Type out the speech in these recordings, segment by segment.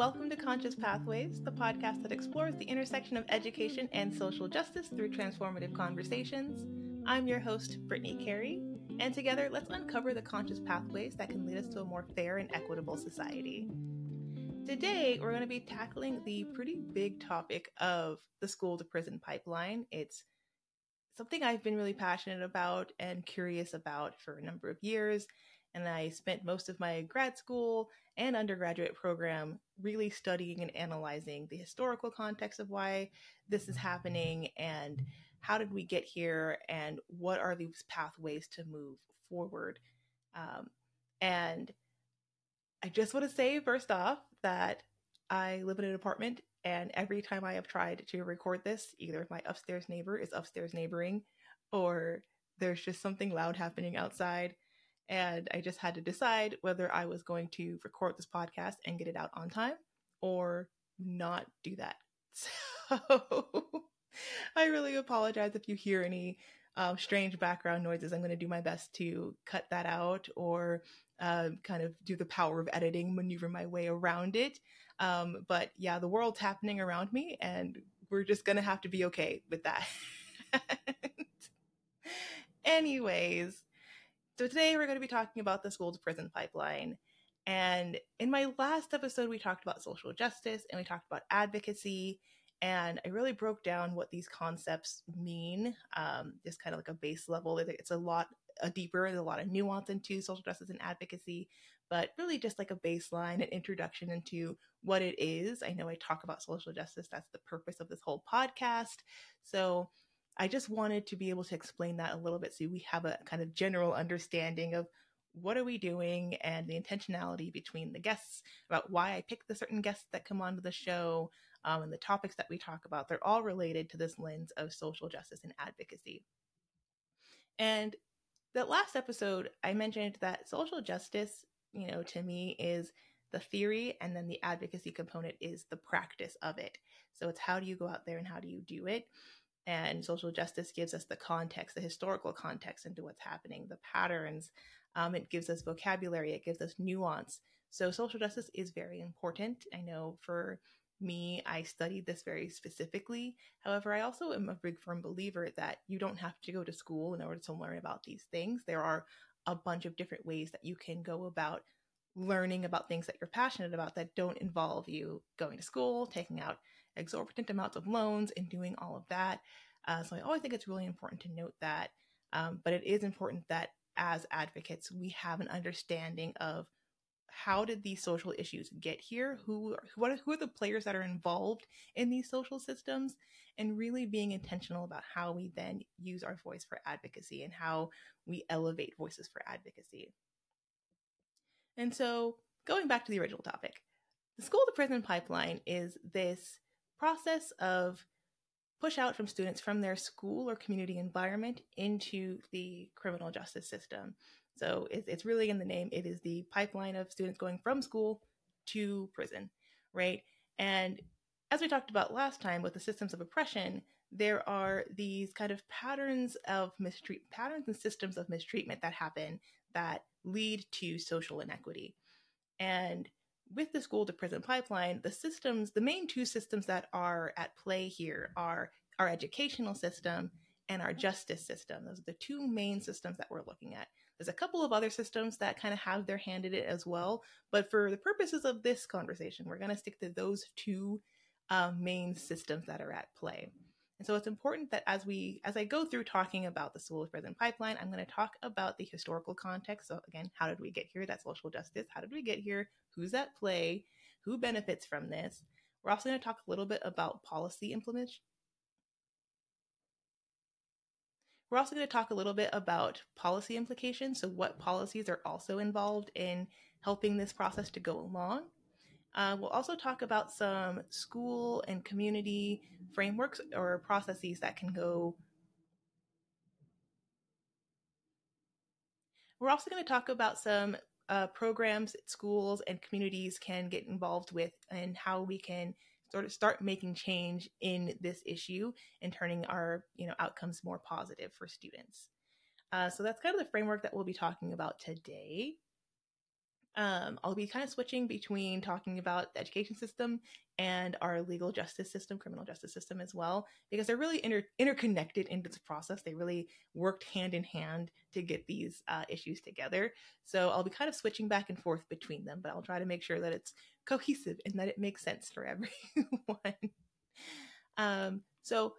welcome to Conscious Pathways, the podcast that explores the intersection of education and social justice through transformative conversations. I'm your host, Brittney Carey, and together let's uncover the conscious pathways that can lead us to a more fair and equitable society. Today, we're going to be tackling the pretty big topic of the school to prison pipeline. It's something I've been really passionate about and curious about for a number of years. And I spent most of my grad school and undergraduate program really studying and analyzing the historical context of why this is happening and how did we get here and what are these pathways to move forward. Um, and I just want to say, first off, that I live in an apartment, and every time I have tried to record this, either my upstairs neighbor is upstairs neighboring, or there's just something loud happening outside. And I just had to decide whether I was going to record this podcast and get it out on time or not do that. So I really apologize if you hear any um, strange background noises. I'm going to do my best to cut that out or uh, kind of do the power of editing, maneuver my way around it. Um, but yeah, the world's happening around me, and we're just gonna have to be okay with that. Anyways, so today we're going to be talking about the school to prison pipeline. And in my last episode, we talked about social justice and we talked about advocacy. And I really broke down what these concepts mean, um, just kind of like a base level. It's a lot a deeper, there's a lot of nuance into social justice and advocacy, but really just like a baseline, an introduction into what it is. I know I talk about social justice, that's the purpose of this whole podcast. So I just wanted to be able to explain that a little bit so we have a kind of general understanding of what are we doing and the intentionality between the guests about why I pick the certain guests that come onto the show um, and the topics that we talk about. They're all related to this lens of social justice and advocacy. And the last episode, I mentioned that social justice, you know, to me is the theory, and then the advocacy component is the practice of it. So it's how do you go out there and how do you do it? And social justice gives us the context, the historical context into what's happening, the patterns. Um, it gives us vocabulary, it gives us nuance. So social justice is very important. I know for me, I studied this very specifically. However, I also am a big firm believer that you don't have to go to school in order to learn about these things. There are a bunch of different ways that you can go about learning about things that you're passionate about that don't involve you going to school, taking out exorbitant amounts of loans, and doing all of that. Uh, so I always think it's really important to note that. Um, but it is important that as advocates, we have an understanding of how did these social issues get here? Who are, who are the players that are involved in these social systems? And really being intentional about how we then use our voice for advocacy and how we elevate voices for advocacy. And so, going back to the original topic, the school to prison pipeline is this process of push out from students from their school or community environment into the criminal justice system. So it's, it's really in the name. It is the pipeline of students going from school to prison, right? And as we talked about last time with the systems of oppression, there are these kind of patterns of mistreat patterns and systems of mistreatment that happen that lead to social inequity. And with the school to prison pipeline, the systems, the main two systems that are at play here are our educational system and our justice system. Those are the two main systems that we're looking at. There's a couple of other systems that kind of have their hand in it as well, but for the purposes of this conversation, we're going to stick to those two um, main systems that are at play. And so it's important that as we as I go through talking about the school to prison pipeline, I'm going to talk about the historical context. So again, how did we get here? That social justice. How did we get here? Who's at play? Who benefits from this? We're also going to talk a little bit about policy implementation We're also going to talk a little bit about policy implications. So, what policies are also involved in helping this process to go along. Uh, we'll also talk about some school and community frameworks or processes that can go. We're also going to talk about some uh, programs schools and communities can get involved with and how we can sort of start making change in this issue and turning our you know outcomes more positive for students. Uh, so that's kind of the framework that we'll be talking about today. Um, I'll be kind of switching between talking about the education system and our legal justice system, criminal justice system as well, because they're really inter- interconnected in this process. They really worked hand in hand to get these uh, issues together. So I'll be kind of switching back and forth between them, but I'll try to make sure that it's cohesive and that it makes sense for everyone. um, so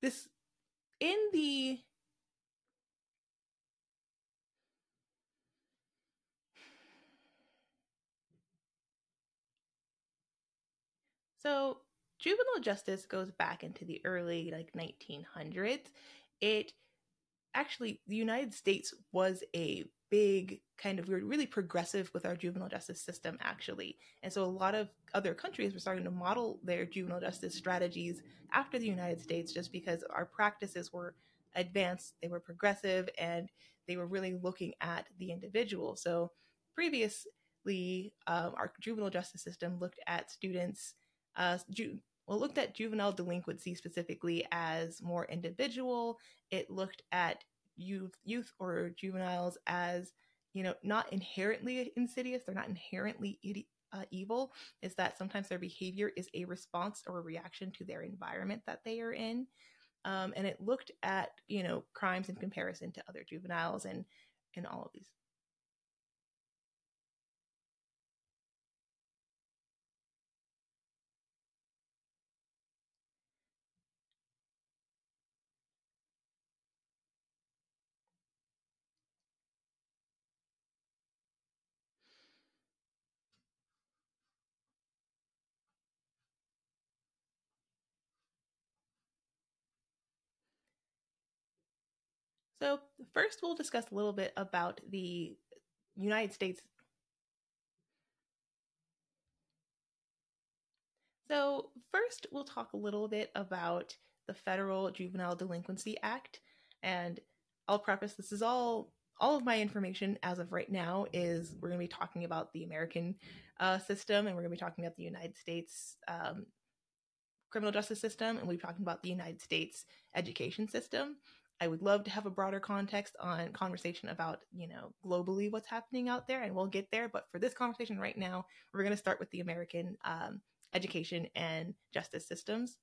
this in the So juvenile justice goes back into the early like 1900s. It actually the United States was a big kind of we were really progressive with our juvenile justice system actually and so a lot of other countries were starting to model their juvenile justice strategies after the united states just because our practices were advanced they were progressive and they were really looking at the individual so previously um, our juvenile justice system looked at students uh, ju- well, looked at juvenile delinquency specifically as more individual. It looked at youth, youth or juveniles as you know not inherently insidious. They're not inherently uh, evil. Is that sometimes their behavior is a response or a reaction to their environment that they are in. Um, and it looked at you know crimes in comparison to other juveniles and and all of these So, first, we'll discuss a little bit about the United States. So, first, we'll talk a little bit about the Federal Juvenile Delinquency Act. And I'll preface this is all all of my information as of right now is we're going to be talking about the American uh, system and we're going to be talking about the United States um, criminal justice system and we'll be talking about the United States education system. I would love to have a broader context on conversation about, you know, globally what's happening out there, and we'll get there. But for this conversation right now, we're going to start with the American um, education and justice systems.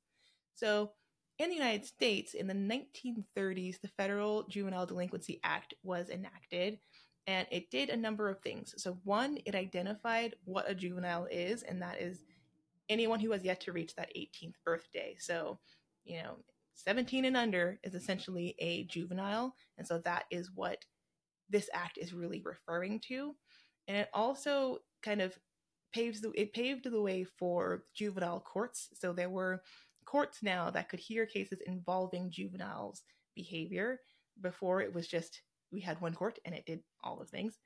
So, in the United States, in the 1930s, the Federal Juvenile Delinquency Act was enacted, and it did a number of things. So, one, it identified what a juvenile is, and that is anyone who has yet to reach that 18th birthday. So, you know, 17 and under is essentially a juvenile. And so that is what this act is really referring to. And it also kind of paves the it paved the way for juvenile courts. So there were courts now that could hear cases involving juveniles behavior. Before it was just we had one court and it did all the things.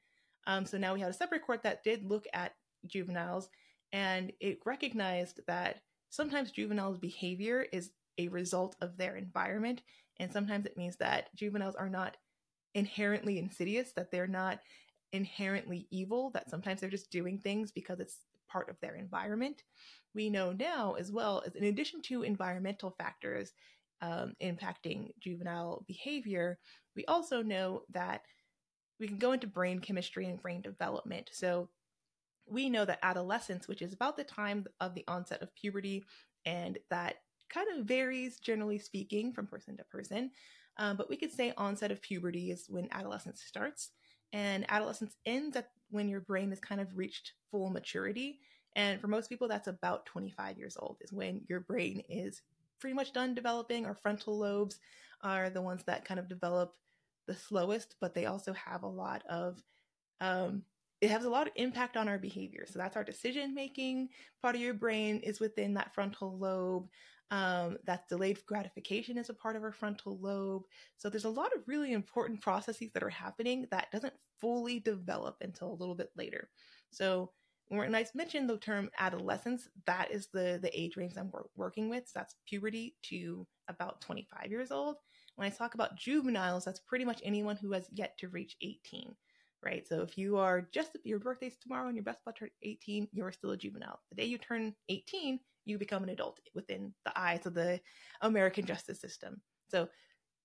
Um, so now we had a separate court that did look at juveniles and it recognized that sometimes juveniles' behavior is a result of their environment. And sometimes it means that juveniles are not inherently insidious, that they're not inherently evil, that sometimes they're just doing things because it's part of their environment. We know now, as well, as in addition to environmental factors um, impacting juvenile behavior, we also know that we can go into brain chemistry and brain development. So we know that adolescence, which is about the time of the onset of puberty, and that kind of varies, generally speaking, from person to person. Um, but we could say onset of puberty is when adolescence starts, and adolescence ends at when your brain has kind of reached full maturity. And for most people, that's about 25 years old, is when your brain is pretty much done developing. Our frontal lobes are the ones that kind of develop the slowest, but they also have a lot of um, it has a lot of impact on our behavior. So that's our decision making part of your brain is within that frontal lobe. Um, that delayed gratification is a part of our frontal lobe. So there's a lot of really important processes that are happening that doesn't fully develop until a little bit later. So when I mentioned the term adolescence, that is the the age range I'm working with. So that's puberty to about 25 years old. When I talk about juveniles, that's pretty much anyone who has yet to reach 18 right? So if you are just your birthday's tomorrow and your best about turned 18, you're still a juvenile. The day you turn 18, you become an adult within the eyes of the American justice system. So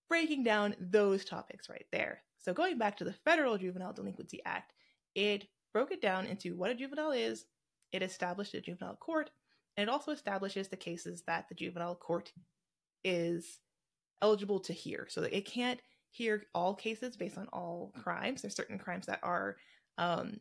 breaking down those topics right there. So going back to the Federal Juvenile Delinquency Act, it broke it down into what a juvenile is, it established a juvenile court, and it also establishes the cases that the juvenile court is eligible to hear. So it can't hear all cases based on all crimes. There's certain crimes that are um,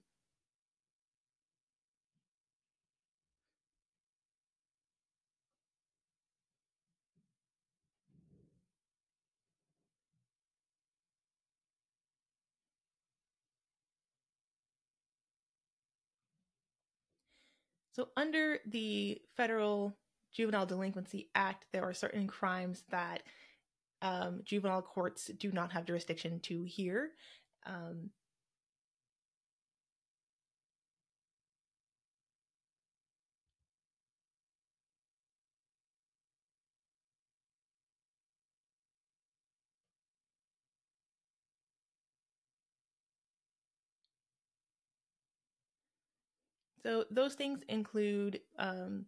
So, under the Federal Juvenile Delinquency Act, there are certain crimes that um, juvenile courts do not have jurisdiction to hear. Um, so, those things include um,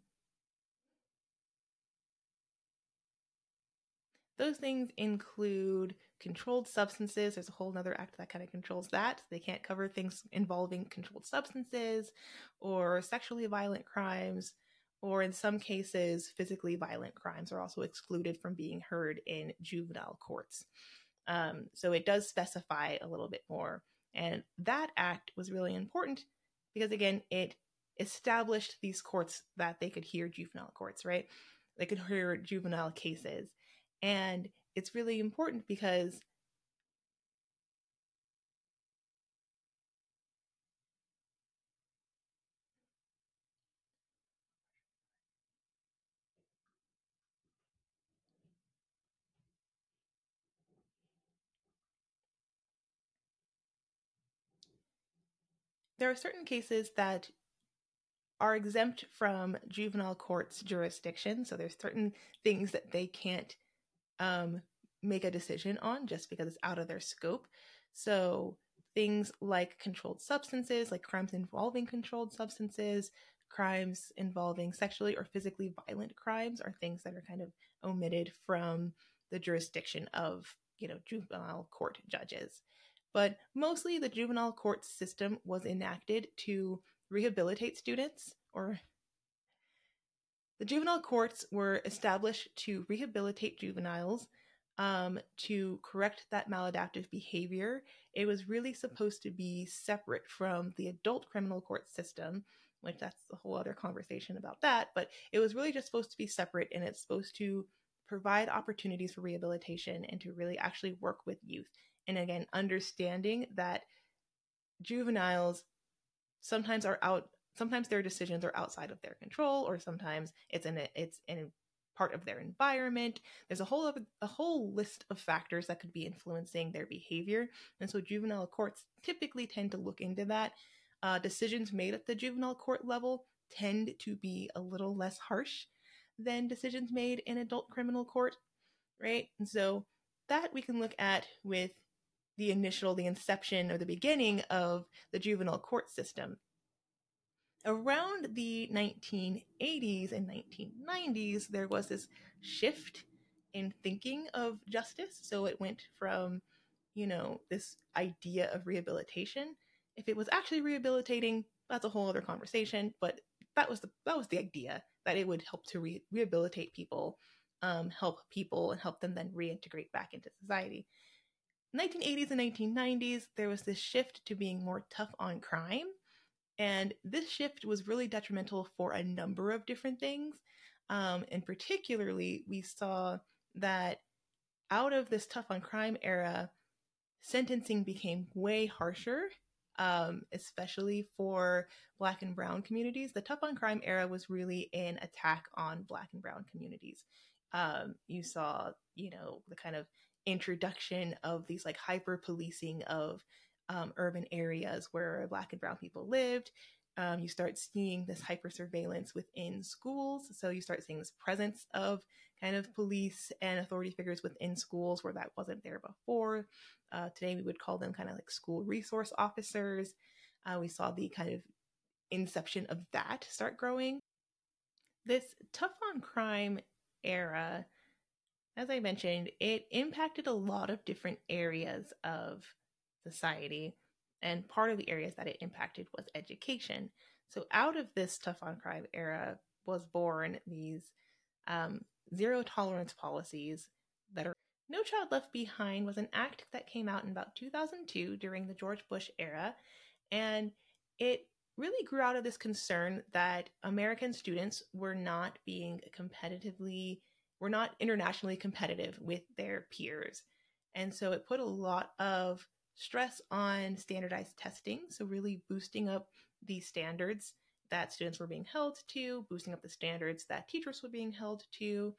Those things include controlled substances. There's a whole other act that kind of controls that. They can't cover things involving controlled substances or sexually violent crimes, or in some cases, physically violent crimes are also excluded from being heard in juvenile courts. Um, so it does specify a little bit more. And that act was really important because, again, it established these courts that they could hear juvenile courts, right? They could hear juvenile cases. And it's really important because there are certain cases that are exempt from juvenile court's jurisdiction. So there's certain things that they can't um, make a decision on just because it's out of their scope. So things like controlled substances, like crimes involving controlled substances, crimes involving sexually or physically violent crimes are things that are kind of omitted from the jurisdiction of, you know, juvenile court judges. But mostly the juvenile court system was enacted to rehabilitate students or the juvenile courts were established to rehabilitate juveniles, um, to correct that maladaptive behavior. It was really supposed to be separate from the adult criminal court system, which that's a whole other conversation about that. But it was really just supposed to be separate and it's supposed to provide opportunities for rehabilitation and to really actually work with youth. And again, understanding that juveniles sometimes are out sometimes their decisions are outside of their control or sometimes it's in a, it's in a part of their environment. There's a whole other, a whole list of factors that could be influencing their behavior. And so juvenile courts typically tend to look into that. Uh, decisions made at the juvenile court level tend to be a little less harsh than decisions made in adult criminal court right? And so that we can look at with the initial the inception or the beginning of the juvenile court system around the 1980s and 1990s, there was this shift in thinking of justice. So it went from, you know, this idea of rehabilitation. If it was actually rehabilitating, that's a whole other conversation. But that was the that was the idea that it would help to re- rehabilitate people, um, help people, and help them then reintegrate back into society. 1980s and 1990s, there was this shift to being more tough on crime and this shift was really detrimental for a number of different things. Um, and particularly, we saw that out of this tough on crime era, sentencing became way harsher, um, especially for Black and Brown communities. The tough on crime era was really an attack on Black and Brown communities. Um, you saw, you know, the kind of introduction of these like hyper policing of um, urban areas where Black and Brown people lived. Um, you start seeing this hyper surveillance within schools. So you start seeing this presence of kind of police and authority figures within schools where that wasn't there before. Uh, today we would call them kind of like school resource officers. Uh, we saw the kind of inception of that start growing. This tough on crime era, as I mentioned, it impacted a lot of different areas of society. And part of the areas that it impacted was education. So out of this tough on crime era was born these um, zero tolerance policies that are no Child Left Behind was an act that came out in about 2002 during the George Bush era. And it really grew out of this concern that American students were not being competitively, were not internationally competitive with their peers. And so it put a lot of stress on standardized testing. So, really boosting up the standards that students were being held to, boosting up the standards that teachers were being held to,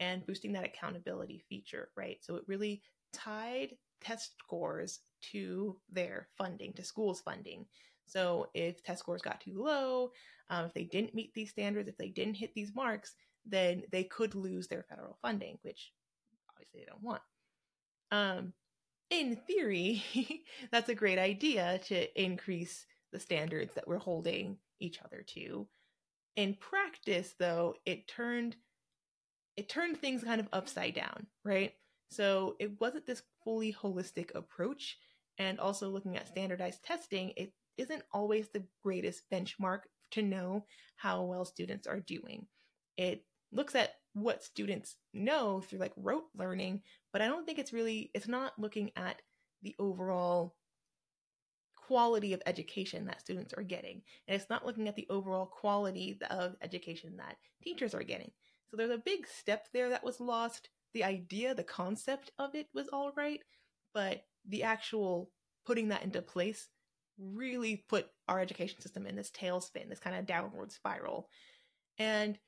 and boosting that accountability feature, right? So, it really tied test scores to their funding, to schools' funding. So, if test scores got too low, um, if they didn't meet these standards, if they didn't hit these marks, then they could lose their federal funding, which obviously they don't want. Um, in theory, that's a great idea to increase the standards that we're holding each other to. In practice, though, it turned it turned things kind of upside down, right? So it wasn't this fully holistic approach. And also looking at standardized testing, it isn't always the greatest benchmark to know how well students are doing. It looks at what students know through like rote learning, but I don't think it's really, it's not looking at the overall quality of education that students are getting. And it's not looking at the overall quality of education that teachers are getting. So there's a big step there that was lost. The idea, the concept of it was all right, but the actual putting that into place really put our education system in this tailspin, this kind of downward spiral. And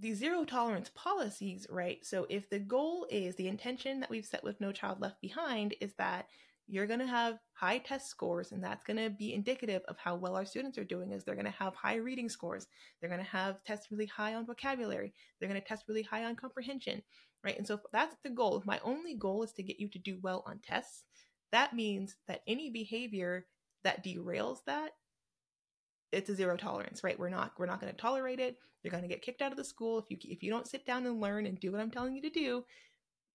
the zero tolerance policies, right? So if the goal is the intention that we've set with No Child Left Behind is that you're going to have high test scores and that's going to be indicative of how well our students are doing is they're going to have high reading scores. They're going to have tests really high on vocabulary. They're going to test really high on comprehension right? And so if that's the goal if my only goal is to get you to do well on tests that means that any behavior that derails that it's a zero tolerance, right? We're not we're not going to tolerate it. You're going to get kicked out of the school if you if you don't sit down and learn and do what I'm telling you to do.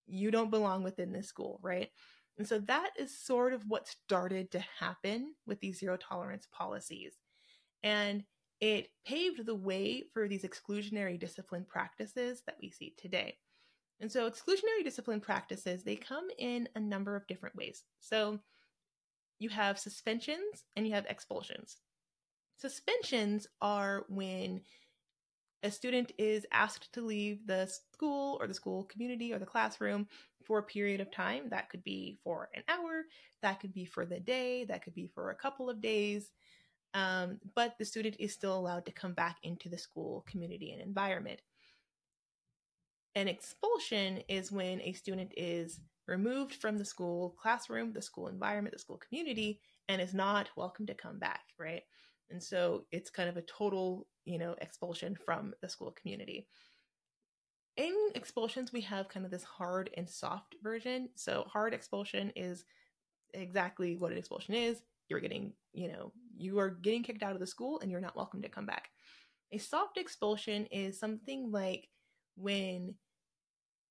You don't belong within this school, right? And so that is sort of what started to happen with these zero tolerance policies. And it paved the way for these exclusionary discipline practices that we see today. And so exclusionary discipline practices, they come in a number of different ways. So you have suspensions and you have expulsions. Suspensions are when a student is asked to leave the school or the school community or the classroom for a period of time. That could be for an hour, that could be for the day, that could be for a couple of days. Um, but the student is still allowed to come back into the school community and environment. An expulsion is when a student is removed from the school classroom, the school environment, the school community, and is not welcome to come back, right? And so it's kind of a total, you know, expulsion from the school community. In expulsions, we have kind of this hard and soft version. So hard expulsion is exactly what an expulsion is. You're getting, you know, you are getting kicked out of the school and you're not welcome to come back. A soft expulsion is something like when,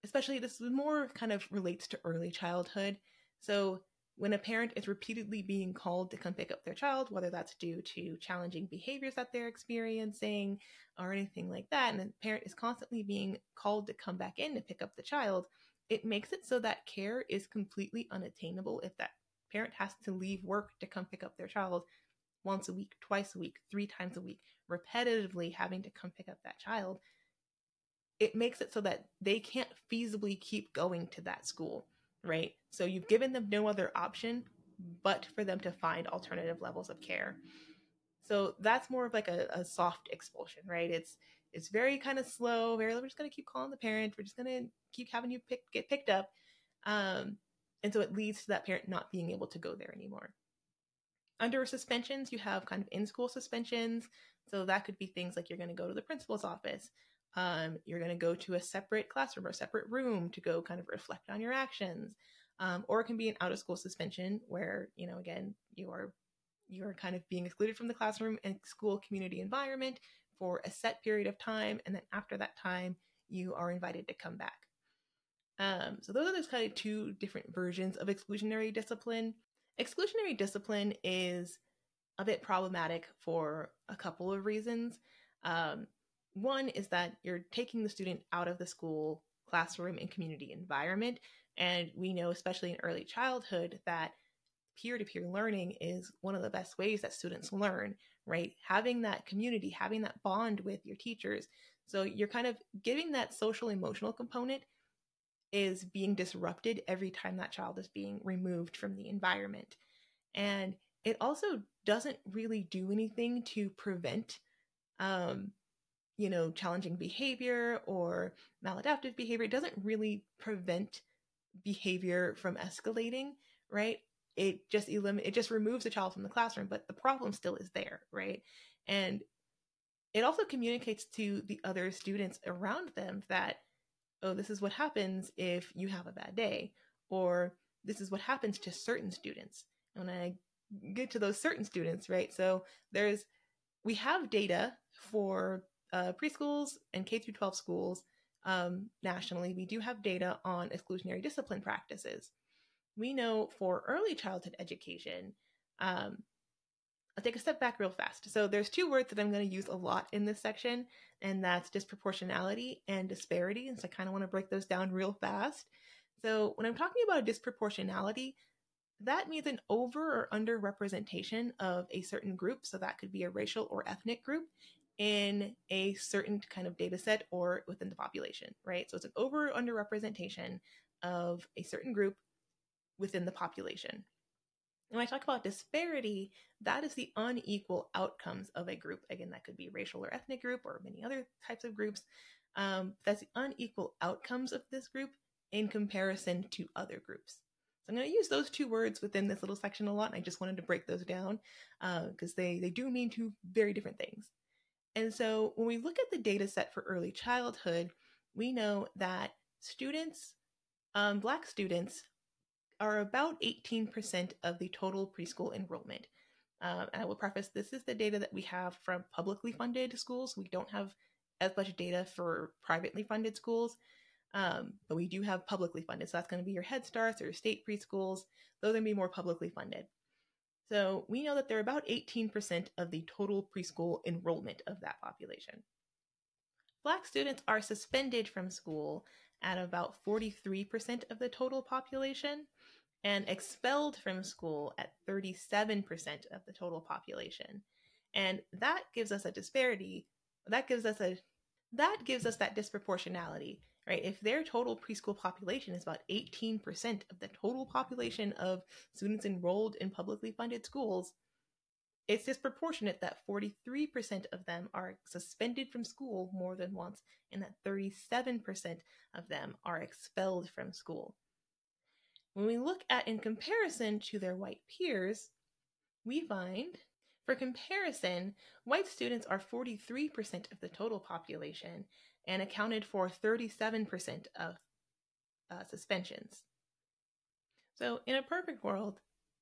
especially this more kind of relates to early childhood. So when a parent is repeatedly being called to come pick up their child, whether that's due to challenging behaviors that they're experiencing or anything like that, and the parent is constantly being called to come back in to pick up the child, it makes it so that care is completely unattainable if that parent has to leave work to come pick up their child once a week, twice a week, three times a week, repetitively having to come pick up that child. It makes it so that they can't feasibly keep going to that school right? So you've given them no other option but for them to find alternative levels of care. So that's more of like a, a soft expulsion, right? It's it's very kind of slow. Very, we're just gonna keep calling the parent. We're just gonna keep having you pick get picked up, um, and so it leads to that parent not being able to go there anymore. Under suspensions, you have kind of in school suspensions. So that could be things like you're going to go to the principal's office. Um, you're going to go to a separate classroom or separate room to go kind of reflect on your actions. Um, or it can be an out of school suspension where, you know, again, you are you are kind of being excluded from the classroom and school community environment for a set period of time. And then after that time, you are invited to come back. Um, so those are those kind of two different versions of exclusionary discipline. exclusionary discipline is a bit problematic for a couple of reasons. Um, one is that you're taking the student out of the school classroom and community environment. And we know, especially in early childhood, that peer to peer learning is one of the best ways that students learn, right? Having that community, having that bond with your teachers. So you're kind of giving that social emotional component is being disrupted every time that child is being removed from the environment. And it also doesn't really do anything to prevent um, you know challenging behavior or maladaptive behavior it doesn't really prevent behavior from escalating right? It just elim- it just removes the child from the classroom but the problem still is there right? And it also communicates to the other students around them that oh this is what happens if you have a bad day or this is what happens to certain students. And when i get to those certain students right so there's we have data for uh, preschools and k through 12 schools um, nationally we do have data on exclusionary discipline practices we know for early childhood education, um, I'll take a step back real fast. So there's two words that I'm going to use a lot in this section, and that's disproportionality and disparity. And so I kind of want to break those down real fast. So when I'm talking about a disproportionality, that means an over or under representation of a certain group. So that could be a racial or ethnic group in a certain kind of data set or within the population, right? So it's an over or under representation of a certain group within the population. when I talk about disparity, that is the unequal outcomes of a group. Again, that could be racial or ethnic group or many other types of groups. Um, that's the unequal outcomes of this group in comparison to other groups. So I'm going to use those two words within this little section a lot, and I just wanted to break those down because uh, they, they do mean two very different things. And so when we look at the data set for early childhood, we know that students, um, Black students, are about 18% of the total preschool enrollment. Um, and I will preface this is the data that we have from publicly funded schools. We don't have as much data for privately funded schools, um, but we do have publicly funded. So that's going to be your Head Starts or state preschools. Those are going to be more publicly funded. So we know that they're about 18% of the total preschool enrollment of that population. Black students are suspended from school at about 43% of the total population and expelled from school at 37% of the total population. And that gives us a disparity. That gives us a that gives us that disproportionality, right? If their total preschool population is about 18% of the total population of students enrolled in publicly funded schools, it's disproportionate that 43% of them are suspended from school more than once and that 37% of them are expelled from school. When we look at in comparison to their white peers, we find for comparison, white students are 43% of the total population and accounted for 37% of uh, suspensions. So, in a perfect world,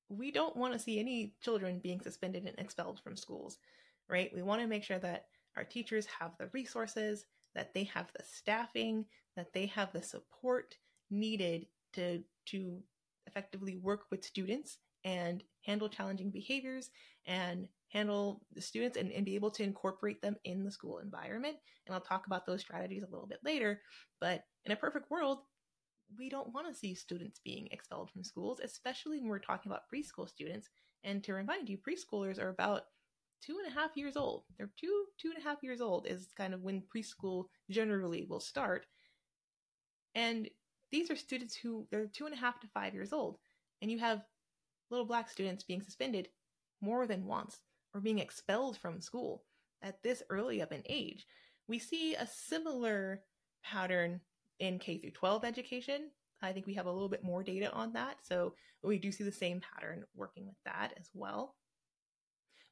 we don't want to see any children being suspended and expelled from schools, right? We want to make sure that our teachers have the resources, that they have the staffing, that they have the support needed to to effectively work with students and handle challenging behaviors and handle the students and, and be able to incorporate them in the school environment. And I'll talk about those strategies a little bit later. But in a perfect world, we don't want to see students being expelled from schools, especially when we're talking about preschool students. And to remind you, preschoolers are about two and a half years old. They're two, two and a half years old is kind of when preschool generally will start. And these are students who they're two and a half to five years old. And you have little black students being suspended more than once or being expelled from school at this early of an age. We see a similar pattern in K through 12 education. I think we have a little bit more data on that. So we do see the same pattern working with that as well.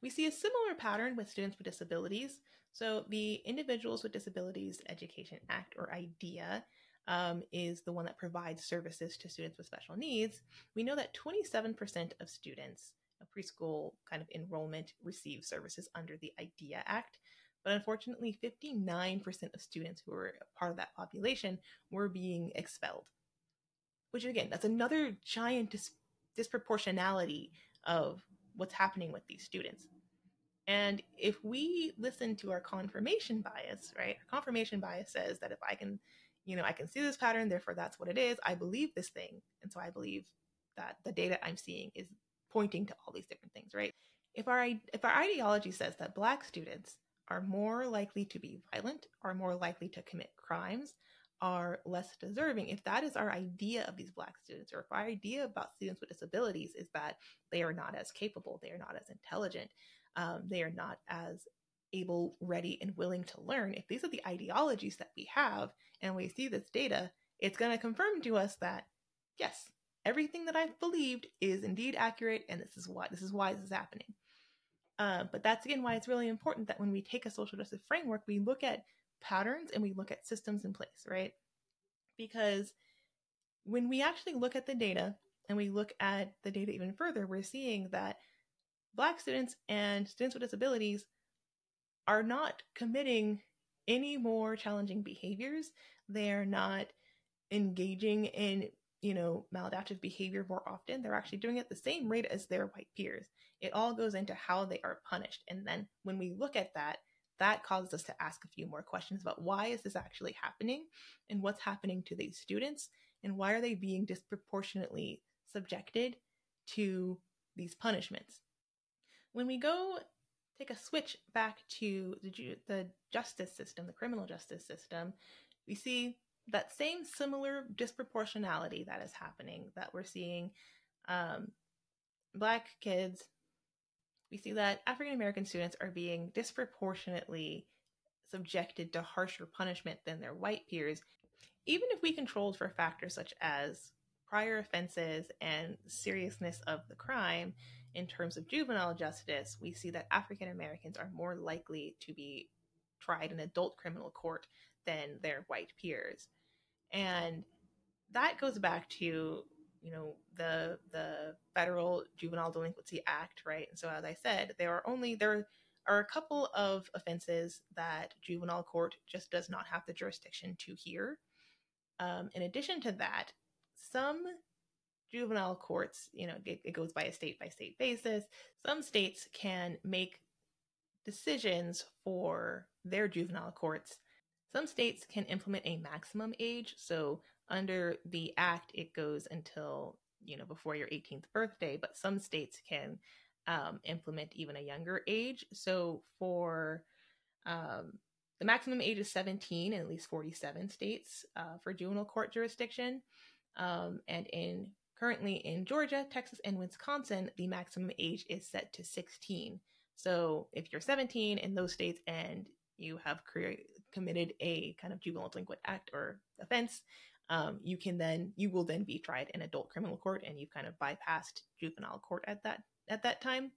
We see a similar pattern with students with disabilities. So the Individuals with Disabilities Education Act, or IDEA, um, is the one that provides services to students with special needs. We know that 27% of students of preschool kind of enrollment receive services under the IDEA Act. But unfortunately, 59% of students who were part of that population were being expelled. Which, again, that's another giant dis- disproportionality of what's happening with these students. And if we listen to our confirmation bias, right? Our confirmation bias says that if I can, you know, I can see this pattern, therefore that's what it is. I believe this thing. And so I believe that the data I'm seeing is pointing to all these different things, right? If our if our ideology says that black students are more likely to be violent, are more likely to commit crimes, are less deserving, if that is our idea of these Black students, or if our idea about students with disabilities is that they are not as capable, they are not as intelligent, um, they are not as able, ready, and willing to learn, if these are the ideologies that we have and we see this data, it's going to confirm to us that, yes, everything that I've believed is indeed accurate, and this is why this is why this is happening. Uh, but that's again why it's really important that when we take a social justice framework, we look at patterns and we look at systems in place, right? Because when we actually look at the data and we look at the data even further, we're seeing that Black students and students with disabilities are not committing any more challenging behaviors. They're not engaging in you know, maladaptive behavior more often, they're actually doing it the same rate as their white peers. It all goes into how they are punished. And then when we look at that, that causes us to ask a few more questions about why is this actually happening and what's happening to these students and why are they being disproportionately subjected to these punishments. When we go take a switch back to the, the justice system, the criminal justice system, we see that same similar disproportionality that is happening that we're seeing um, black kids. We see that african american students are being disproportionately subjected to harsher punishment than their white peers. Even if we controlled for factors such as prior offenses and seriousness of the crime in terms of juvenile justice we see that african americans are more likely to be tried in adult criminal court than their white peers. And that goes back to you know the the federal juvenile delinquency act right and so as i said there are only there are a couple of offenses that juvenile court just does not have the jurisdiction to hear um, in addition to that some juvenile courts you know it, it goes by a state by state basis some states can make decisions for their juvenile courts some states can implement a maximum age. So under the act, it goes until, you know, before your 18th birthday, but some states can um, implement even a younger age. So for um, the maximum age is 17 in at least 47 states uh, for juvenile court jurisdiction. Um, and in currently in Georgia, Texas, and Wisconsin, the maximum age is set to 16. So if you're 17 in those states and you have cre- committed a kind of juvenile delinquent act or offense, um, you can then you will then be tried in adult criminal court, and you've kind of bypassed juvenile court at that at that time.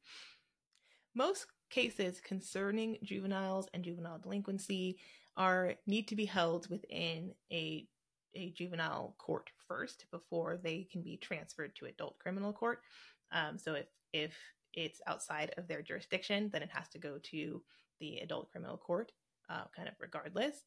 Most cases concerning juveniles and juvenile delinquency are need to be held within a a juvenile court first before they can be transferred to adult criminal court. Um, so if if it's outside of their jurisdiction, then it has to go to the adult criminal court, uh, kind of regardless.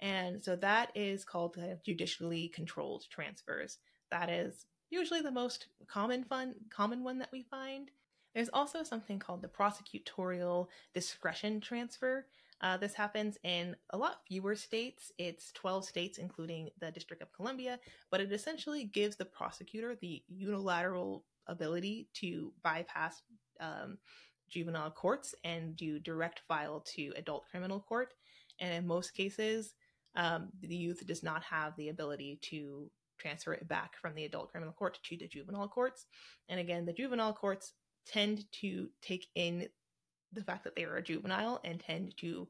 And so that is called kind of judicially controlled transfers. That is usually the most common fun common one that we find. There's also something called the prosecutorial discretion transfer. Uh, this happens in a lot fewer states. It's 12 states, including the District of Columbia, but it essentially gives the prosecutor the unilateral ability to bypass um, juvenile courts and do direct file to adult criminal court. And in most cases, um, the youth does not have the ability to transfer it back from the adult criminal court to the juvenile courts. And again, the juvenile courts tend to take in the fact that they are a juvenile and tend to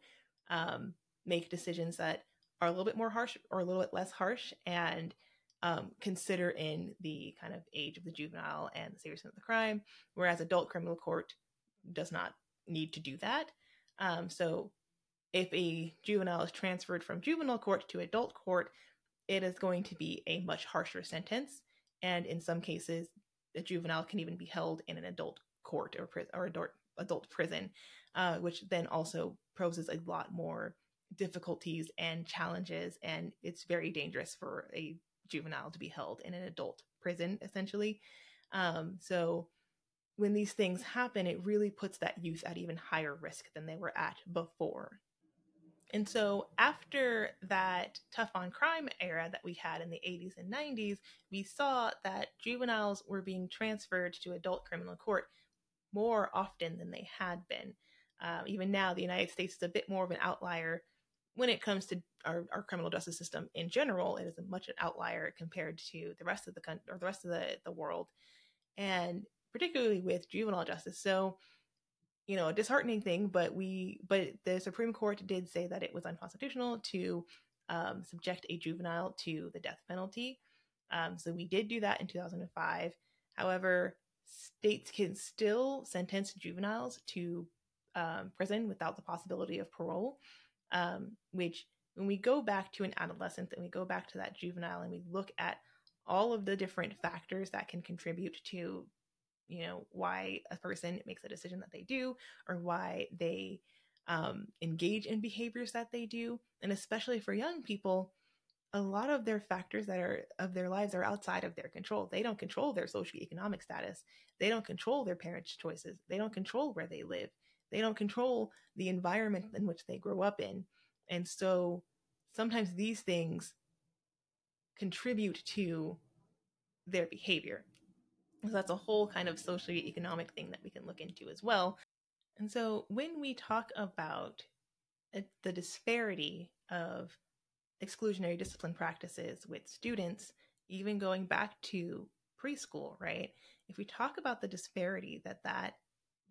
um, make decisions that are a little bit more harsh or a little bit less harsh and um, consider in the kind of age of the juvenile and the seriousness of the crime, whereas adult criminal court does not need to do that. Um, so if a juvenile is transferred from juvenile court to adult court, it is going to be a much harsher sentence. And in some cases, a juvenile can even be held in an adult court or, or adult, adult prison, uh, which then also poses a lot more difficulties and challenges. And it's very dangerous for a juvenile to be held in an adult prison, essentially. Um, so when these things happen, it really puts that youth at even higher risk than they were at before. And so after that tough on crime era that we had in the 80s and 90s, we saw that juveniles were being transferred to adult criminal court more often than they had been. Uh, even now, the United States is a bit more of an outlier when it comes to our, our criminal justice system in general. It is much an outlier compared to the rest of the country or the rest of the, the world, and particularly with juvenile justice. So, you know, a disheartening thing, but we but the Supreme Court did say that it was unconstitutional to um, subject a juvenile to the death penalty. Um, so we did do that in 2005. However, states can still sentence juveniles to um, prison without the possibility of parole, um, which when we go back to an adolescent and we go back to that juvenile and we look at all of the different factors that can contribute to you know why a person makes a decision that they do or why they um, engage in behaviors that they do. And especially for young people a lot of their factors that are of their lives are outside of their control. They don't control their socioeconomic status. They don't control their parents' choices. They don't control where they live. They don't control the environment in which they grow up in. And so sometimes these things contribute to their behavior. So that's a whole kind of socioeconomic thing that we can look into as well. And so when we talk about uh, the disparity of exclusionary discipline practices with students, even going back to preschool, right? If we talk about the disparity that that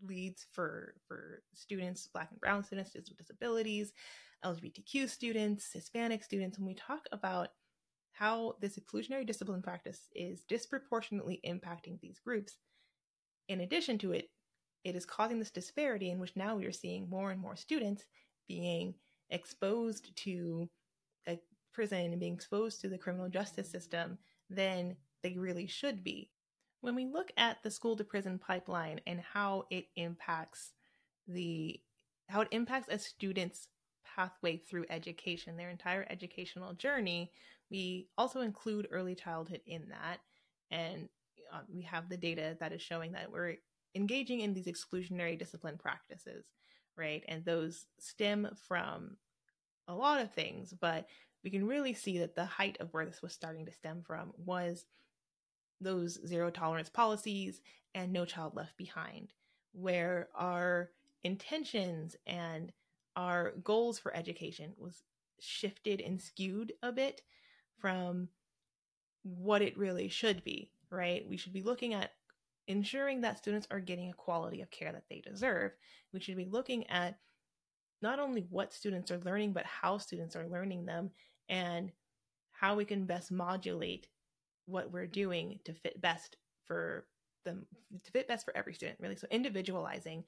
leads for for students, black and brown students, students with disabilities, LGBTQ students, Hispanic students, when we talk about how this exclusionary discipline practice is disproportionately impacting these groups, in addition to it, it is causing this disparity in which now we are seeing more and more students being exposed to a prison and being exposed to the criminal justice system than they really should be. When we look at the school to prison pipeline and how it impacts the how it impacts a student's pathway through education, their entire educational journey, we also include early childhood in that. And uh, we have the data that is showing that we're engaging in these exclusionary discipline practices, right? And those stem from a lot of things, but we can really see that the height of where this was starting to stem from was those zero tolerance policies and no child left behind, where our intentions and our goals for education was shifted and skewed a bit from what it really should be, right? We should be looking at ensuring that students are getting a quality of care that they deserve. We should be looking at not only what students are learning, but how students are learning them and how we can best modulate what we're doing to fit best for them to fit best for every student really. So individualizing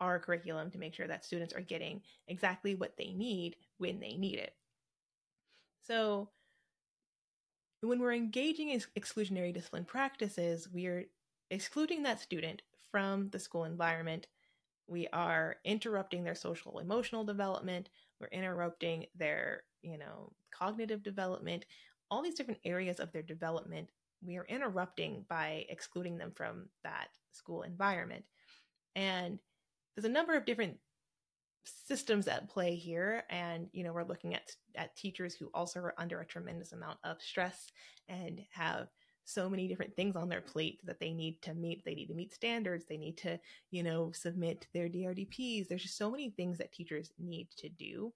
our curriculum to make sure that students are getting exactly what they need when they need it. So when we're engaging in exclusionary discipline practices we are excluding that student from the school environment we are interrupting their social emotional development we're interrupting their you know cognitive development all these different areas of their development we are interrupting by excluding them from that school environment. And there's a number of different systems at play here and you know we're looking at at teachers who also are under a tremendous amount of stress and have so many different things on their plate that they need to meet they need to meet standards they need to you know submit their DRDPs there's just so many things that teachers need to do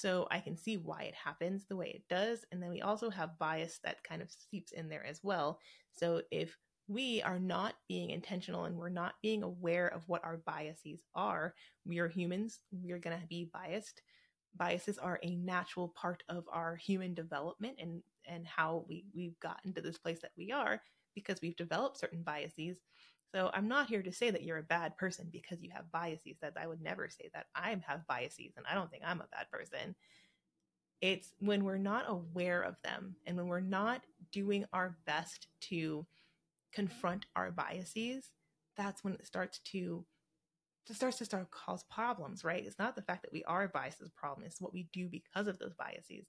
so I can see why it happens the way it does. And then we also have bias that kind of seeps in there as well. So if we are not being intentional and we're not being aware of what our biases are, we are humans, we're going to be biased. Biases are a natural part of our human development and, and how we, we've gotten to this place that we are because we've developed certain biases. So I'm not here to say that you're a bad person because you have biases. That I would never say that I have biases and I don't think I'm a bad person. It's when we're not aware of them and when we're not doing our best to confront our biases, that's when it starts to it starts to start cause problems, right? It's not the fact that we are biased as a problem, it's what we do because of those biases.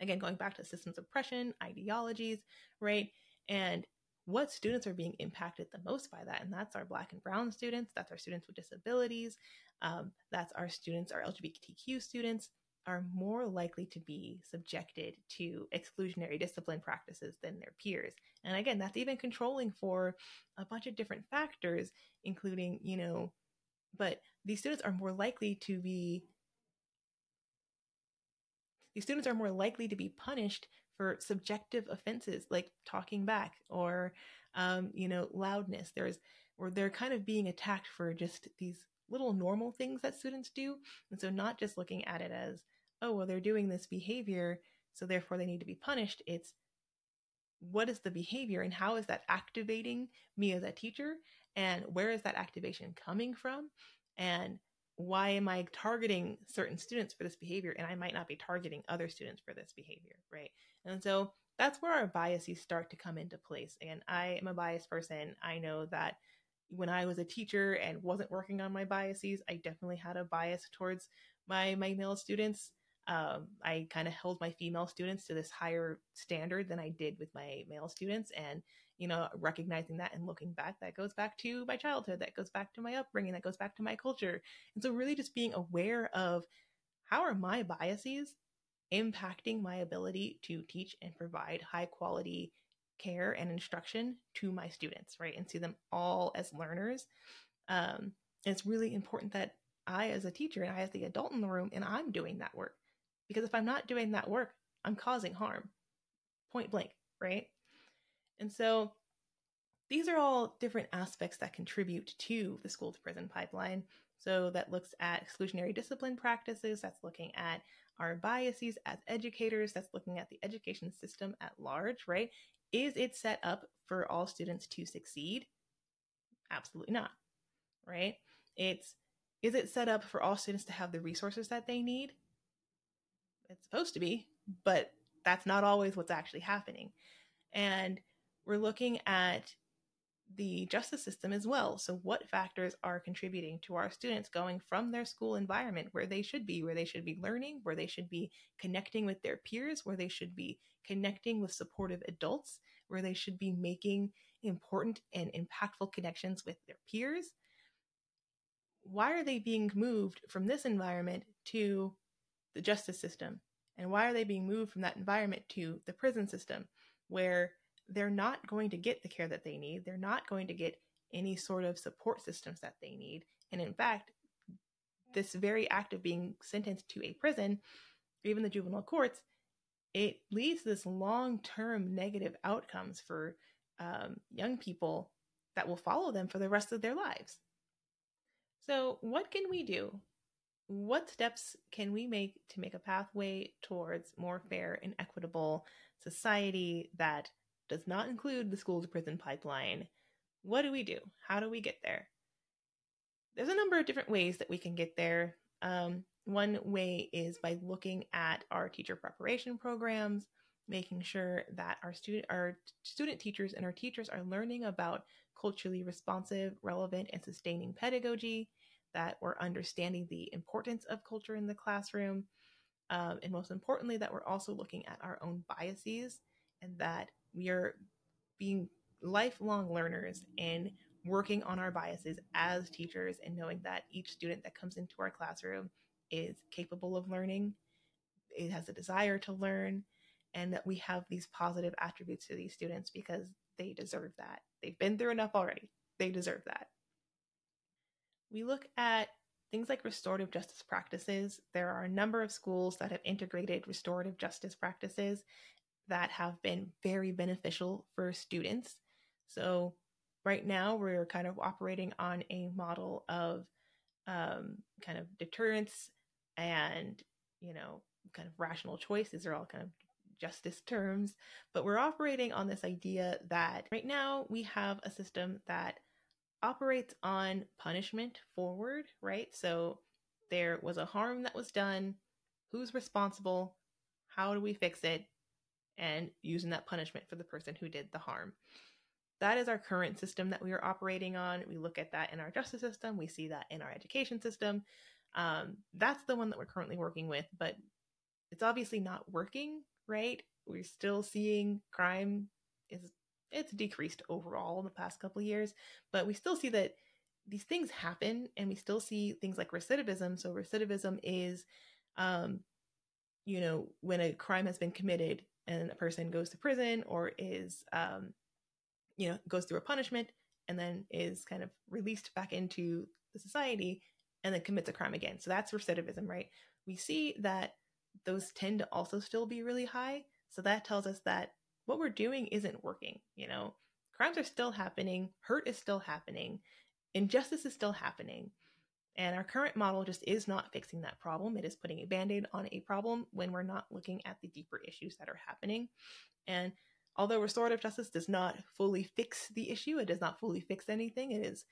Again, going back to systems of oppression, ideologies, right? And what students are being impacted the most by that. And that's our Black and Brown students, that's our students with disabilities, um, that's our students, our LGBTQ students are more likely to be subjected to exclusionary discipline practices than their peers. And again, that's even controlling for a bunch of different factors, including, you know, but these students are more likely to be these students are more likely to be punished for subjective offenses like talking back or um, you know loudness. There's or they're kind of being attacked for just these little normal things that students do. And so not just looking at it as oh well they're doing this behavior so therefore they need to be punished. It's what is the behavior and how is that activating me as a teacher? And where is that activation coming from? And why am I targeting certain students for this behavior and I might not be targeting other students for this behavior, right? And so that's where our biases start to come into place. And I am a biased person. I know that when I was a teacher and wasn't working on my biases, I definitely had a bias towards my my male students. Um, I kind of held my female students to this higher standard than I did with my male students, and you know, recognizing that and looking back, that goes back to my childhood, that goes back to my upbringing, that goes back to my culture. And so, really, just being aware of how are my biases impacting my ability to teach and provide high quality care and instruction to my students, right? And see them all as learners. Um, it's really important that I, as a teacher, and I, as the adult in the room, and I'm doing that work. Because if I'm not doing that work, I'm causing harm, point blank, right? And so these are all different aspects that contribute to the school to prison pipeline. So that looks at exclusionary discipline practices, that's looking at our biases as educators, that's looking at the education system at large, right? Is it set up for all students to succeed? Absolutely not, right? It's is it set up for all students to have the resources that they need? It's supposed to be, but that's not always what's actually happening. And we're looking at the justice system as well. So, what factors are contributing to our students going from their school environment where they should be, where they should be learning, where they should be connecting with their peers, where they should be connecting with supportive adults, where they should be making important and impactful connections with their peers? Why are they being moved from this environment to the justice system? And why are they being moved from that environment to the prison system, where they're not going to get the care that they need. They're not going to get any sort of support systems that they need. And in fact, this very act of being sentenced to a prison, even the juvenile courts, it leads to this long term negative outcomes for um, young people that will follow them for the rest of their lives. So, what can we do? What steps can we make to make a pathway towards more fair and equitable society that does not include the school to prison pipeline. What do we do? How do we get there? There's a number of different ways that we can get there. Um, one way is by looking at our teacher preparation programs, making sure that our student our student teachers and our teachers are learning about culturally responsive, relevant, and sustaining pedagogy, that we're understanding the importance of culture in the classroom, um, and most importantly, that we're also looking at our own biases and that we are being lifelong learners and working on our biases as teachers and knowing that each student that comes into our classroom is capable of learning, it has a desire to learn, and that we have these positive attributes to these students because they deserve that. They've been through enough already. They deserve that. We look at things like restorative justice practices. There are a number of schools that have integrated restorative justice practices that have been very beneficial for students. So, right now, we're kind of operating on a model of um, kind of deterrence and, you know, kind of rational choice. These are all kind of justice terms, but we're operating on this idea that right now we have a system that operates on punishment forward, right? So, there was a harm that was done. Who's responsible? How do we fix it? And using that punishment for the person who did the harm. That is our current system that we are operating on. We look at that in our justice system, we see that in our education system. Um, that's the one that we're currently working with, but it's obviously not working, right? We're still seeing crime is it's decreased overall in the past couple years, but we still see that these things happen and we still see things like recidivism. So recidivism is um you know, when a crime has been committed and a person goes to prison or is um you know, goes through a punishment and then is kind of released back into the society and then commits a crime again. So that's recidivism, right? We see that those tend to also still be really high. So that tells us that what we're doing isn't working. You know, crimes are still happening, hurt is still happening, injustice is still happening. And our current model just is not fixing that problem. It is putting a band aid on a problem when we're not looking at the deeper issues that are happening. And although restorative justice does not fully fix the issue, it does not fully fix anything, it is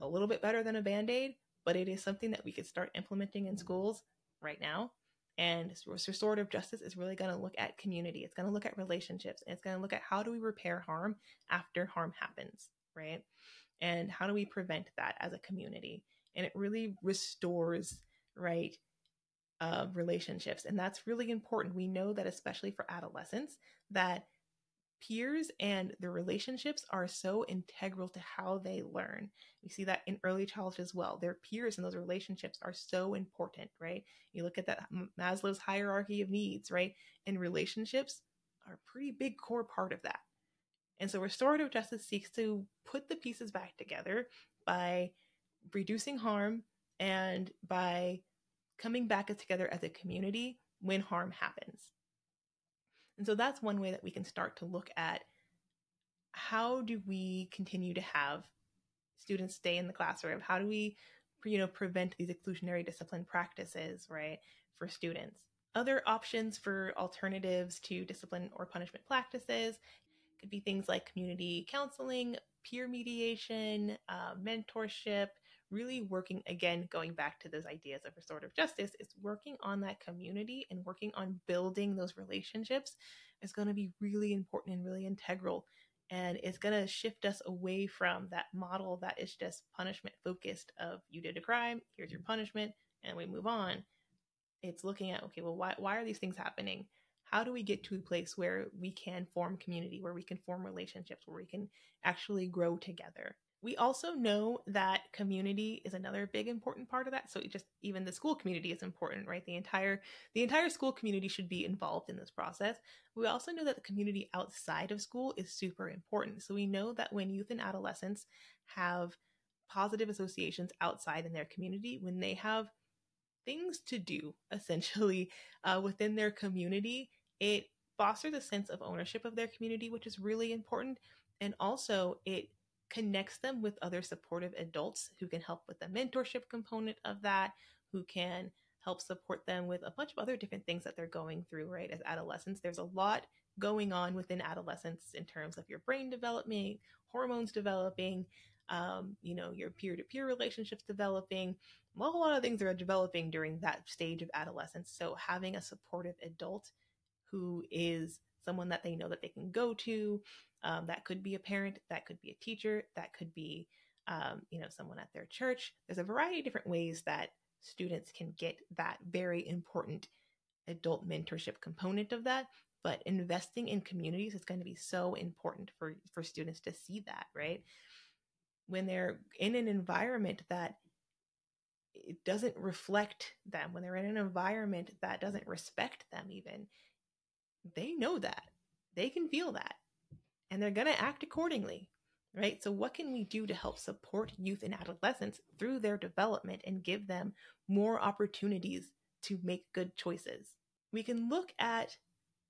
a little bit better than a band aid, but it is something that we could start implementing in schools right now. And restorative justice is really going to look at community. It's going to look at relationships. And it's going to look at how do we repair harm after harm happens, right? And how do we prevent that as a community? And it really restores, right, uh, relationships. And that's really important. We know that, especially for adolescents, that peers and their relationships are so integral to how they learn. We see that in early childhood as well. Their peers and those relationships are so important, right? You look at that Maslow's hierarchy of needs, right? And relationships are a pretty big core part of that. And so restorative justice seeks to put the pieces back together by reducing harm and by coming back together as a community when harm happens. And so that's one way that we can start to look at how do we continue to have students stay in the classroom? How do we, you know, prevent these exclusionary discipline practices, right, for students? Other options for alternatives to discipline or punishment practices could be things like community counseling, peer mediation, uh, mentorship, really working again going back to those ideas of restorative justice is working on that community and working on building those relationships is going to be really important and really integral. And it's going to shift us away from that model that is just punishment focused of you did a crime here's your mm. punishment and we move on. It's looking at okay well why, why are these things happening? How do we get to a place where we can form community where we can form relationships where we can actually grow together we also know that community is another big important part of that. So just even the school community is important, right? The entire the entire school community should be involved in this process. We also know that the community outside of school is super important. So we know that when youth and adolescents have positive associations outside in their community, when they have things to do essentially uh, within their community, it fosters a sense of ownership of their community, which is really important. And also, it connects them with other supportive adults who can help with the mentorship component of that, who can help support them with a bunch of other different things that they're going through, right? As adolescents, there's a lot going on within adolescence in terms of your brain developing, hormones developing, um, you know, your peer to peer relationships developing. A whole lot of things are developing during that stage of adolescence. So having a supportive adult who is someone that they know that they can go to, um, that could be a parent, that could be a teacher, that could be, um, you know, someone at their church. There's a variety of different ways that students can get that very important adult mentorship component of that. But investing in communities is going to be so important for for students to see that, right? When they're in an environment that it doesn't reflect them, when they're in an environment that doesn't respect them, even they know that they can feel that and they're going to act accordingly, right? So, what can we do to help support youth and adolescents through their development and give them more opportunities to make good choices? We can look at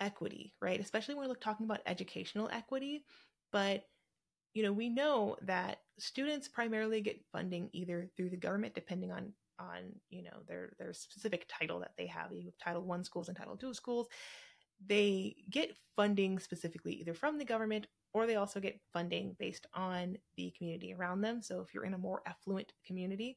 equity, right? Especially when we're talking about educational equity, but you know, we know that students primarily get funding either through the government, depending on on you know their their specific title that they have. You have Title One schools and Title Two schools, they get funding specifically either from the government or they also get funding based on the community around them. So if you're in a more affluent community,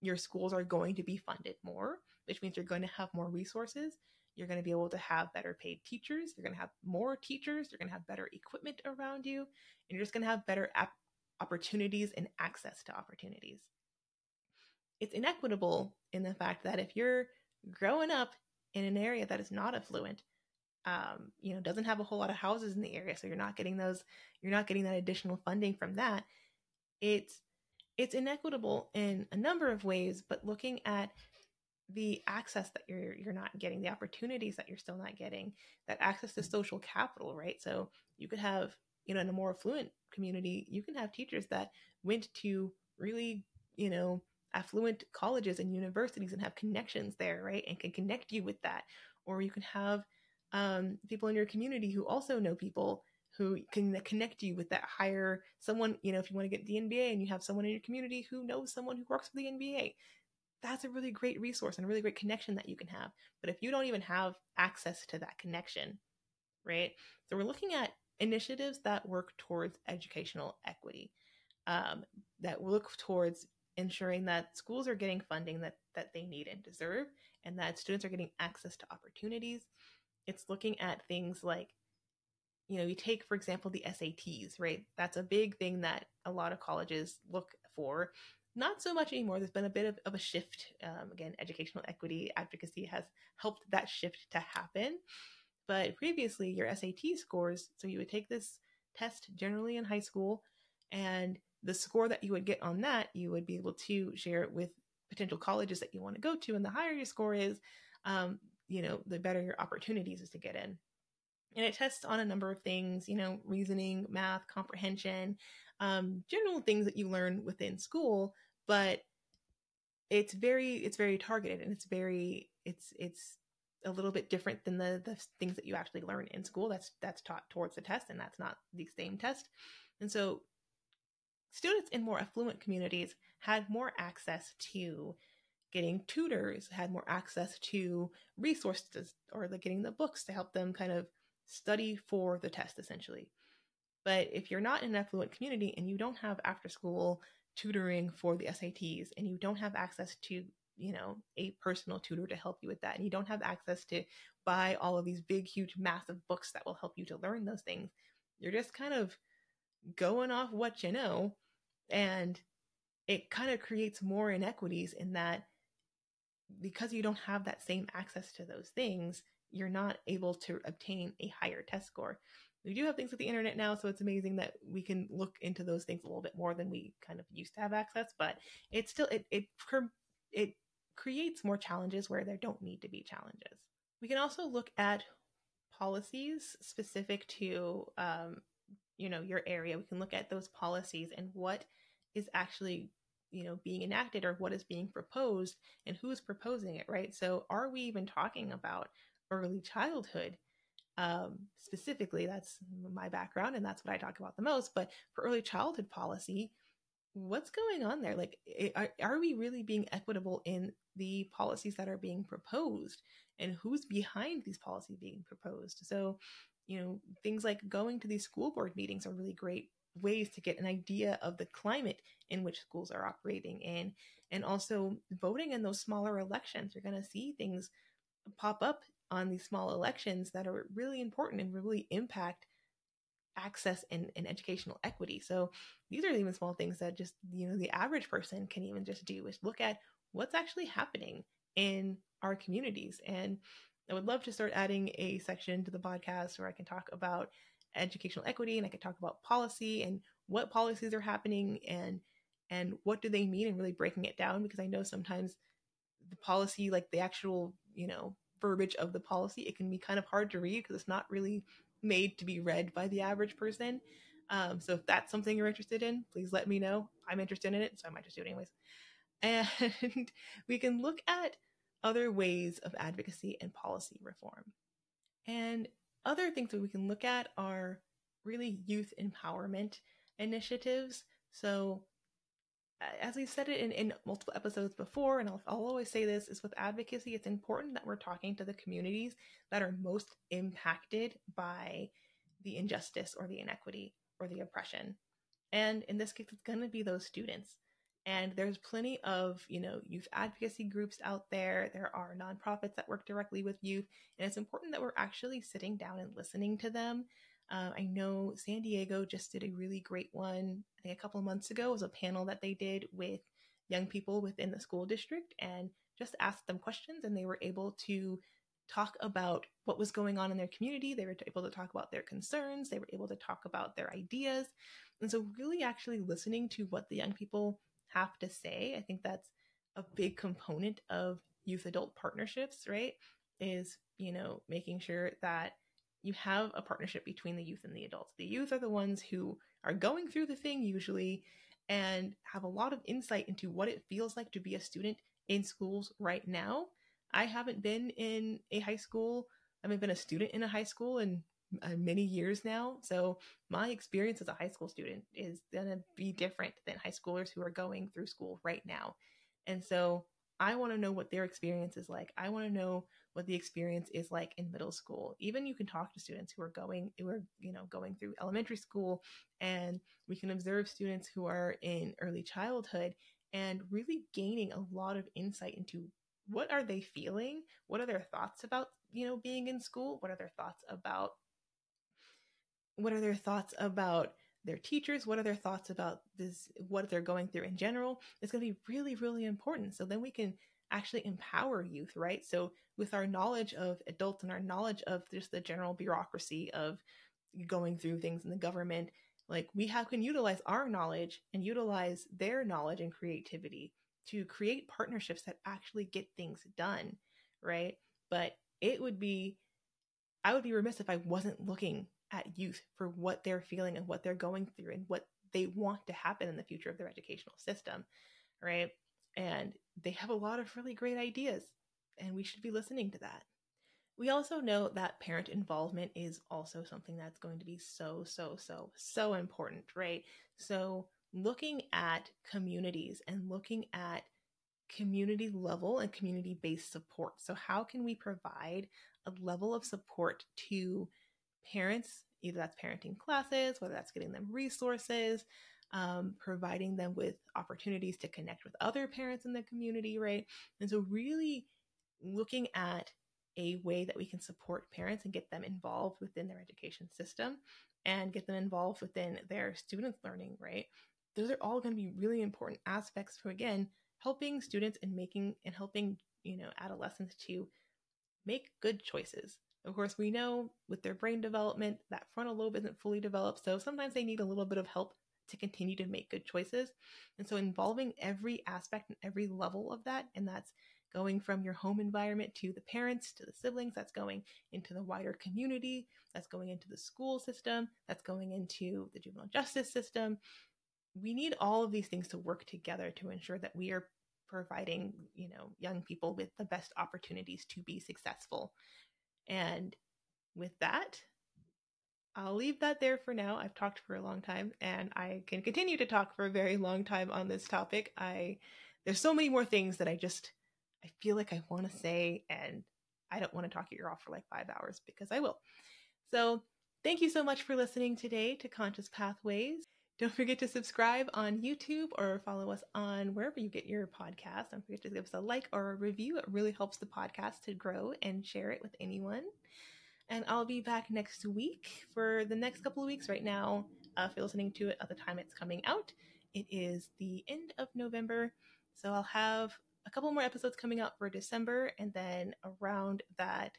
your schools are going to be funded more, which means you're going to have more resources. You're going to be able to have better paid teachers. You're going to have more teachers. You're going to have better equipment around you. And you're just going to have better ap- opportunities and access to opportunities. It's inequitable in the fact that if you're growing up in an area that is not affluent, um, you know, doesn't have a whole lot of houses in the area, so you're not getting those, you're not getting that additional funding from that. It's it's inequitable in a number of ways, but looking at the access that you're you're not getting, the opportunities that you're still not getting, that access to social capital, right? So you could have, you know, in a more affluent community, you can have teachers that went to really, you know, affluent colleges and universities and have connections there, right? And can connect you with that. Or you can have um, people in your community who also know people who can connect you with that higher someone, you know, if you want to get the NBA and you have someone in your community who knows someone who works for the NBA, that's a really great resource and a really great connection that you can have. But if you don't even have access to that connection, right? So we're looking at initiatives that work towards educational equity, um, that look towards ensuring that schools are getting funding that that they need and deserve, and that students are getting access to opportunities. It's looking at things like you know, you take, for example, the SATs, right? That's a big thing that a lot of colleges look for. Not so much anymore. There's been a bit of, of a shift. Um, again, educational equity advocacy has helped that shift to happen. But previously, your SAT scores, so you would take this test generally in high school, and the score that you would get on that, you would be able to share it with potential colleges that you want to go to. And the higher your score is, um, you know, the better your opportunities is to get in. And it tests on a number of things you know reasoning math comprehension um, general things that you learn within school but it's very it's very targeted and it's very it's it's a little bit different than the the things that you actually learn in school. That's that's taught towards the test and that's not the same test. And so students in more affluent communities had more access to getting tutors had more access to resources or like getting the books to help them kind of study for the test essentially. But if you're not in an affluent community and you don't have after school tutoring for the SATs and you don't have access to, you know, a personal tutor to help you with that, and you don't have access to buy all of these big, huge, massive books that will help you to learn those things, you're just kind of going off what you know. And it kind of creates more inequities in that because you don't have that same access to those things, you're not able to obtain a higher test score. We do have things with the internet now, so it's amazing that we can look into those things a little bit more than we kind of used to have access. But it still it it it creates more challenges where there don't need to be challenges. We can also look at policies specific to um, you know your area. We can look at those policies and what is actually you know being enacted or what is being proposed and who's proposing it right? So are we even talking about early childhood? Um, specifically that's my background and that's what i talk about the most but for early childhood policy what's going on there? Like are, are we really being equitable in the policies that are being proposed and who's behind these policies being proposed? So you know things like going to these school board meetings are really great ways to get an idea of the climate in which schools are operating in and also voting in those smaller elections you're going to see things pop up on these small elections that are really important and really impact access and, and educational equity. So these are even small things that just, you know, the average person can even just do is look at what's actually happening in our communities. And I would love to start adding a section to the podcast where I can talk about educational equity and I could talk about policy and what policies are happening and and what do they mean and really breaking it down because I know sometimes the policy like the actual, you know, verbiage of the policy, it can be kind of hard to read because it's not really made to be read by the average person. Um, so if that's something you're interested in, please let me know. I'm interested in it, so I might just do it anyways. And we can look at other ways of advocacy and policy reform. And other things that we can look at are really youth empowerment initiatives. So as we've said it in, in multiple episodes before, and I'll, I'll always say this, is with advocacy, it's important that we're talking to the communities that are most impacted by the injustice or the inequity or the oppression. And in this case, it's going to be those students. And there's plenty of, you know, youth advocacy groups out there. There are nonprofits that work directly with youth. And it's important that we're actually sitting down and listening to them uh, I know San Diego just did a really great one, I think a couple of months ago, it was a panel that they did with young people within the school district and just asked them questions, and they were able to talk about what was going on in their community. They were able to talk about their concerns. They were able to talk about their ideas. And so, really, actually listening to what the young people have to say, I think that's a big component of youth adult partnerships, right? Is, you know, making sure that you have a partnership between the youth and the adults. The youth are the ones who are going through the thing usually and have a lot of insight into what it feels like to be a student in schools right now. I haven't been in a high school, I haven't been a student in a high school in uh, many years now. So my experience as a high school student is going to be different than high schoolers who are going through school right now. And so I want to know what their experience is like. I want to know what the experience is like in middle school. Even you can talk to students who are going who are, you know, going through elementary school and we can observe students who are in early childhood and really gaining a lot of insight into what are they feeling? What are their thoughts about, you know, being in school? What are their thoughts about what are their thoughts about their teachers? What are their thoughts about this what they're going through in general? It's going to be really really important. So then we can actually empower youth right? So with our knowledge of adults and our knowledge of just the general bureaucracy of going through things in the government like we have can utilize our knowledge and utilize their knowledge and creativity to create partnerships that actually get things done right? But it would be i would be remiss if i wasn't looking at youth for what they're feeling and what they're going through and what they want to happen in the future of their educational system, right? And they have a lot of really great ideas, and we should be listening to that. We also know that parent involvement is also something that's going to be so, so, so, so important, right? So, looking at communities and looking at community level and community based support. So, how can we provide a level of support to parents, either that's parenting classes, whether that's getting them resources, um, providing them with opportunities to connect with other parents in the community, right? And so, really looking at a way that we can support parents and get them involved within their education system and get them involved within their students' learning, right? Those are all going to be really important aspects for, again, helping students and making and helping, you know, adolescents to make good choices of course, we know with their brain development, that frontal lobe isn't fully developed, so sometimes they need a little bit of help to continue to make good choices. And so, involving every aspect and every level of that, and that's going from your home environment to the parents, to the siblings, that's going into the wider community, that's going into the school system, that's going into the juvenile justice system. We need all of these things to work together to ensure that we are providing, you know, young people with the best opportunities to be successful and with that, I'll leave that there for now. I've talked for a long time and I can continue to talk for a very long time on this topic. I there's so many more things that I just I feel like I want to say and I don't want to talk at your ear off for like 5 hours because I will. So, thank you so much for listening today to Conscious Pathways. Don't forget to subscribe on YouTube or follow us on wherever you get your podcast. Don't forget to give us a like or a review. It really helps the podcast to grow and share it with anyone. And I'll be back next week for the next couple of weeks. Right now, uh, if you're listening to it at the time it's coming out, it is the end of November. So I'll have a couple more episodes coming out for December. And then around that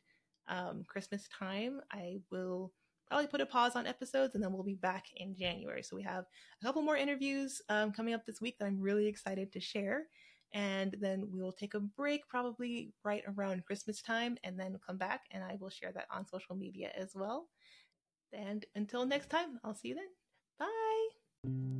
um, Christmas time, I will probably put a pause on episodes and then we'll be back in January. So we have a couple more interviews um, coming up this week that I'm really excited to share. And then we will take a break probably right around Christmas time and then come back and I will share that on social media as well. And until next time, I'll see you then. Bye.